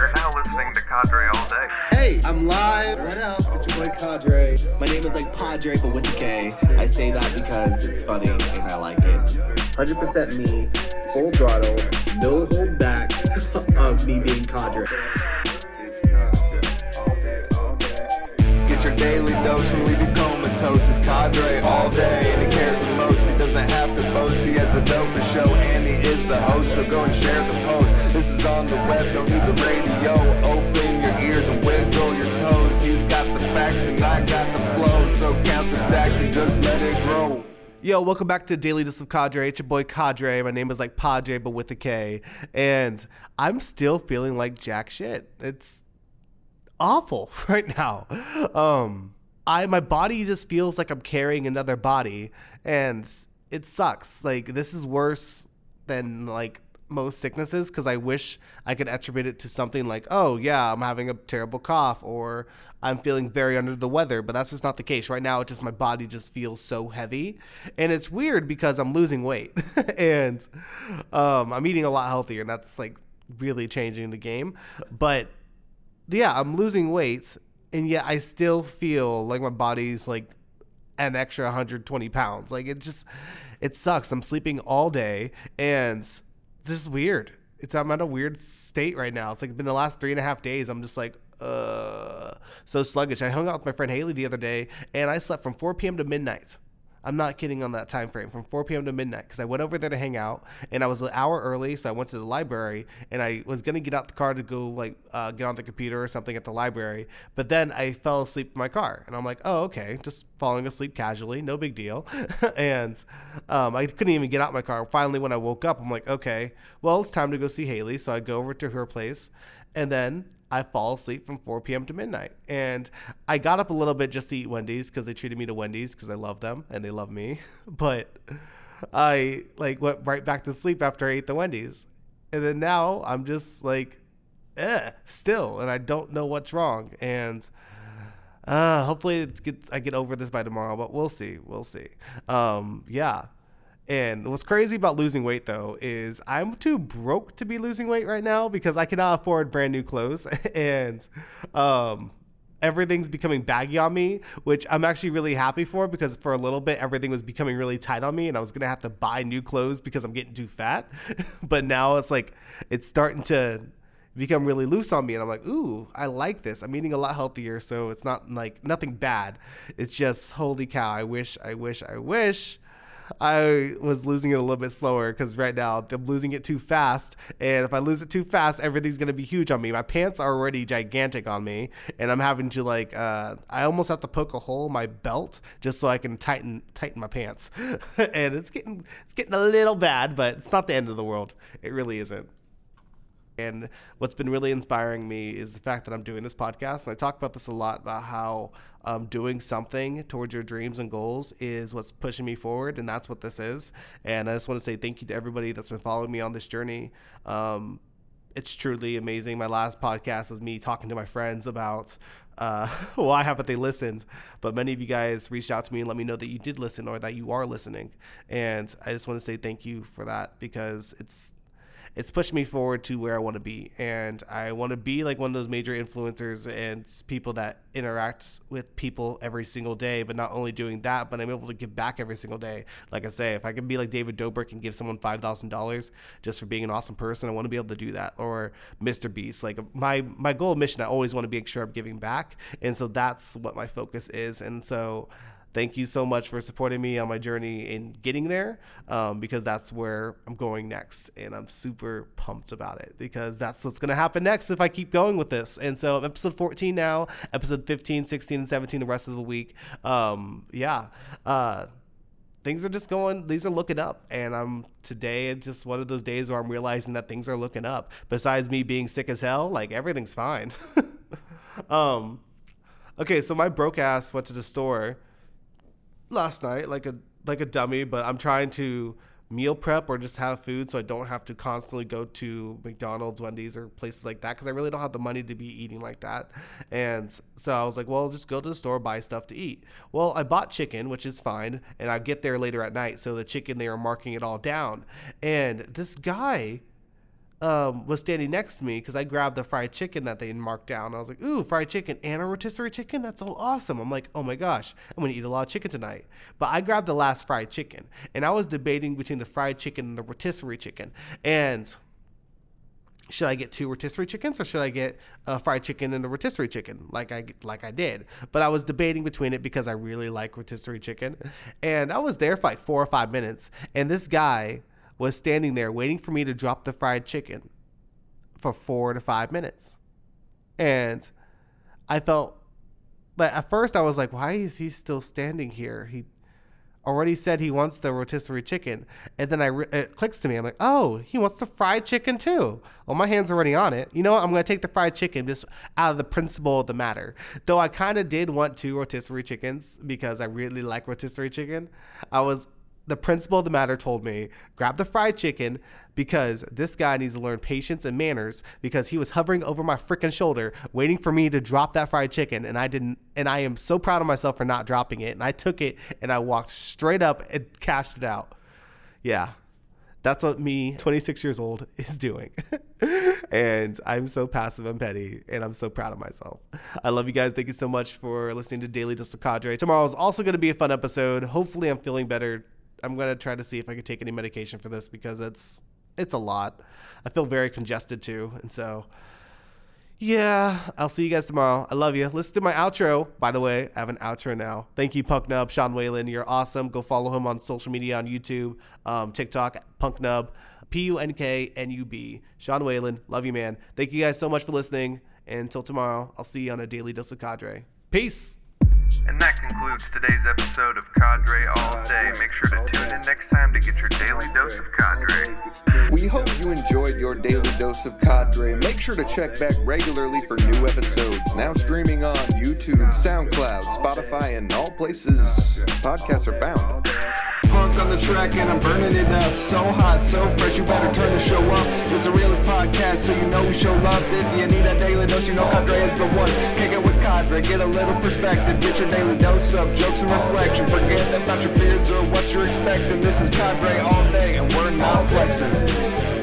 You're now listening to Cadre All Day. Hey, I'm live right now. It's your boy Cadre. My name is like Padre, but with a K. I say that because it's funny and I like it. 100% me, full throttle, no hold back of me being Cadre. Get your daily dose and leave you comatose. It's Cadre all day, and he cares the most. He doesn't have to boast. He has the dopest show, and he is the host. So go and share the post. This is on the web, don't need the radio. Open your ears and wiggle your toes. He's got the facts, and I got the flow. So count the stacks and just let it grow. Yo, welcome back to Daily Dose of Cadre. It's your boy Cadre. My name is like Padre, but with a K. And I'm still feeling like jack shit. It's awful right now. Um, I my body just feels like I'm carrying another body, and it sucks. Like this is worse than like most sicknesses because I wish I could attribute it to something like, oh yeah, I'm having a terrible cough or I'm feeling very under the weather, but that's just not the case. Right now, it's just my body just feels so heavy, and it's weird because I'm losing weight and um, I'm eating a lot healthier, and that's like really changing the game. But yeah, I'm losing weight, and yet I still feel like my body's like an extra 120 pounds. Like it just, it sucks. I'm sleeping all day, and this is weird. It's I'm at a weird state right now. It's like been the last three and a half days. I'm just like, uh, so sluggish. I hung out with my friend Haley the other day, and I slept from 4 p.m. to midnight. I'm not kidding on that time frame from 4 p.m. to midnight because I went over there to hang out and I was an hour early, so I went to the library and I was gonna get out the car to go like uh, get on the computer or something at the library, but then I fell asleep in my car and I'm like, oh okay, just falling asleep casually, no big deal, and um, I couldn't even get out my car. Finally, when I woke up, I'm like, okay, well it's time to go see Haley, so I go over to her place, and then I fall asleep from 4 p.m. to midnight. And I got up a little bit just to eat Wendy's because they treated me to Wendy's because I love them and they love me. But I like went right back to sleep after I ate the Wendy's. And then now I'm just like, eh, still, and I don't know what's wrong. And uh, hopefully it's get, I get over this by tomorrow, but we'll see. We'll see. Um, yeah. And what's crazy about losing weight though is I'm too broke to be losing weight right now because I cannot afford brand new clothes and um everything's becoming baggy on me, which I'm actually really happy for because for a little bit everything was becoming really tight on me and I was to have to buy new clothes because I'm getting too fat. but now it's like it's starting to become really loose on me and I'm like, "Ooh, I like this. I'm eating a lot healthier, so it's not like nothing bad. It's just holy cow, I wish I wish I wish I was losing it a little bit slower because right now I'm losing it too fast. And if I lose it too fast, everything's gonna be huge on me. My pants are already gigantic on me, and I'm having to like uh, I almost have to poke a hole in my belt just so I can tighten tighten my pants. and it's getting it's getting a little bad, but it's not the end of the world. It really isn't. And what's been really inspiring me is the fact that I'm doing this podcast. And I talk about this a lot about how um, doing something towards your dreams and goals is what's pushing me forward. And that's what this is. And I just want to say thank you to everybody that's been following me on this journey. Um, it's truly amazing. My last podcast was me talking to my friends about uh, why haven't they listened? But many of you guys reached out to me and let me know that you did listen or that you are listening. And I just want to say thank you for that because it's it's pushed me forward to where I want to be. And I want to be like one of those major influencers and people that interacts with people every single day. But not only doing that, but I'm able to give back every single day. Like I say, if I can be like David Dobrik and give someone $5,000 just for being an awesome person, I want to be able to do that. Or Mr. Beast. Like my, my goal mission, I always want to make sure I'm giving back. And so that's what my focus is. And so, thank you so much for supporting me on my journey in getting there um, because that's where I'm going next. And I'm super pumped about it because that's what's going to happen next if I keep going with this. And so, episode 14 now, episode 15, 16, and 17 the rest of the week. Um, yeah. Uh, things are just going these are looking up and i'm today it's just one of those days where i'm realizing that things are looking up besides me being sick as hell like everything's fine um okay so my broke ass went to the store last night like a like a dummy, but I'm trying to meal prep or just have food so I don't have to constantly go to McDonald's, Wendy's, or places like that because I really don't have the money to be eating like that. And so I was like, well, just go to the store, buy stuff to eat. Well, I bought chicken, which is fine, and I get there later at night. So the chicken, they are marking it all down. And this guy um, was standing next to me because I grabbed the fried chicken that they had marked down. I was like, ooh, fried chicken and a rotisserie chicken? That's so awesome. I'm like, oh my gosh, I'm going to eat a lot of chicken tonight. But I grabbed the last fried chicken and I was debating between the fried chicken and the rotisserie chicken. And should I get two rotisserie chickens or should I get a fried chicken and a rotisserie chicken like I like I did? But I was debating between it because I really like rotisserie chicken, and I was there for like four or five minutes, and this guy was standing there waiting for me to drop the fried chicken for four to five minutes, and I felt. But at first, I was like, "Why is he still standing here? He already said he wants the rotisserie chicken. And then I re- it clicks to me. I'm like, oh, he wants the fried chicken too. Well, my hand's are already on it. You know what? I'm going to take the fried chicken just out of the principle of the matter. Though I kind of did want two rotisserie chickens because I really like rotisserie chicken. I was the principle of the matter told me grab the fried chicken because this guy needs to learn patience and manners because he was hovering over my freaking shoulder waiting for me to drop that fried chicken and I didn't and I am so proud of myself for not dropping it and I took it and I walked straight up and cashed it out. Yeah. That's what me, 26 years old, is doing. and I'm so passive and petty, and I'm so proud of myself. I love you guys. Thank you so much for listening to Daily of Cadre. Tomorrow is also going to be a fun episode. Hopefully, I'm feeling better I'm gonna try to see if I can take any medication for this because it's it's a lot. I feel very congested too, and so yeah, I'll see you guys tomorrow. I love you. Listen to my outro. By the way, I have an outro now. Thank you, Punk Nub, Sean Whalen. You're awesome. Go follow him on social media on YouTube, um, TikTok, Punk Nub, P U N K N U B. Sean Whalen. Love you, man. Thank you guys so much for listening. And until tomorrow, I'll see you on a daily dose of cadre. Peace. And that concludes today's episode of Cadre All Day. Make sure to tune in next time to get your daily dose of Cadre. We hope you enjoyed your daily dose of Cadre. Make sure to check back regularly for new episodes. Now streaming on YouTube, SoundCloud, Spotify, and all places podcasts are found. Punk on the track and I'm burning it up. So hot, so fresh, you better turn the show up. It's the realest podcast, so you know we show love. If you need a daily dose, you know Cadre is the one. Kick it with Cadre, get a little perspective. Get your daily dose of jokes and reflection. Forget about your fears or what you're expecting. This is Cadre all day, and we're not flexing.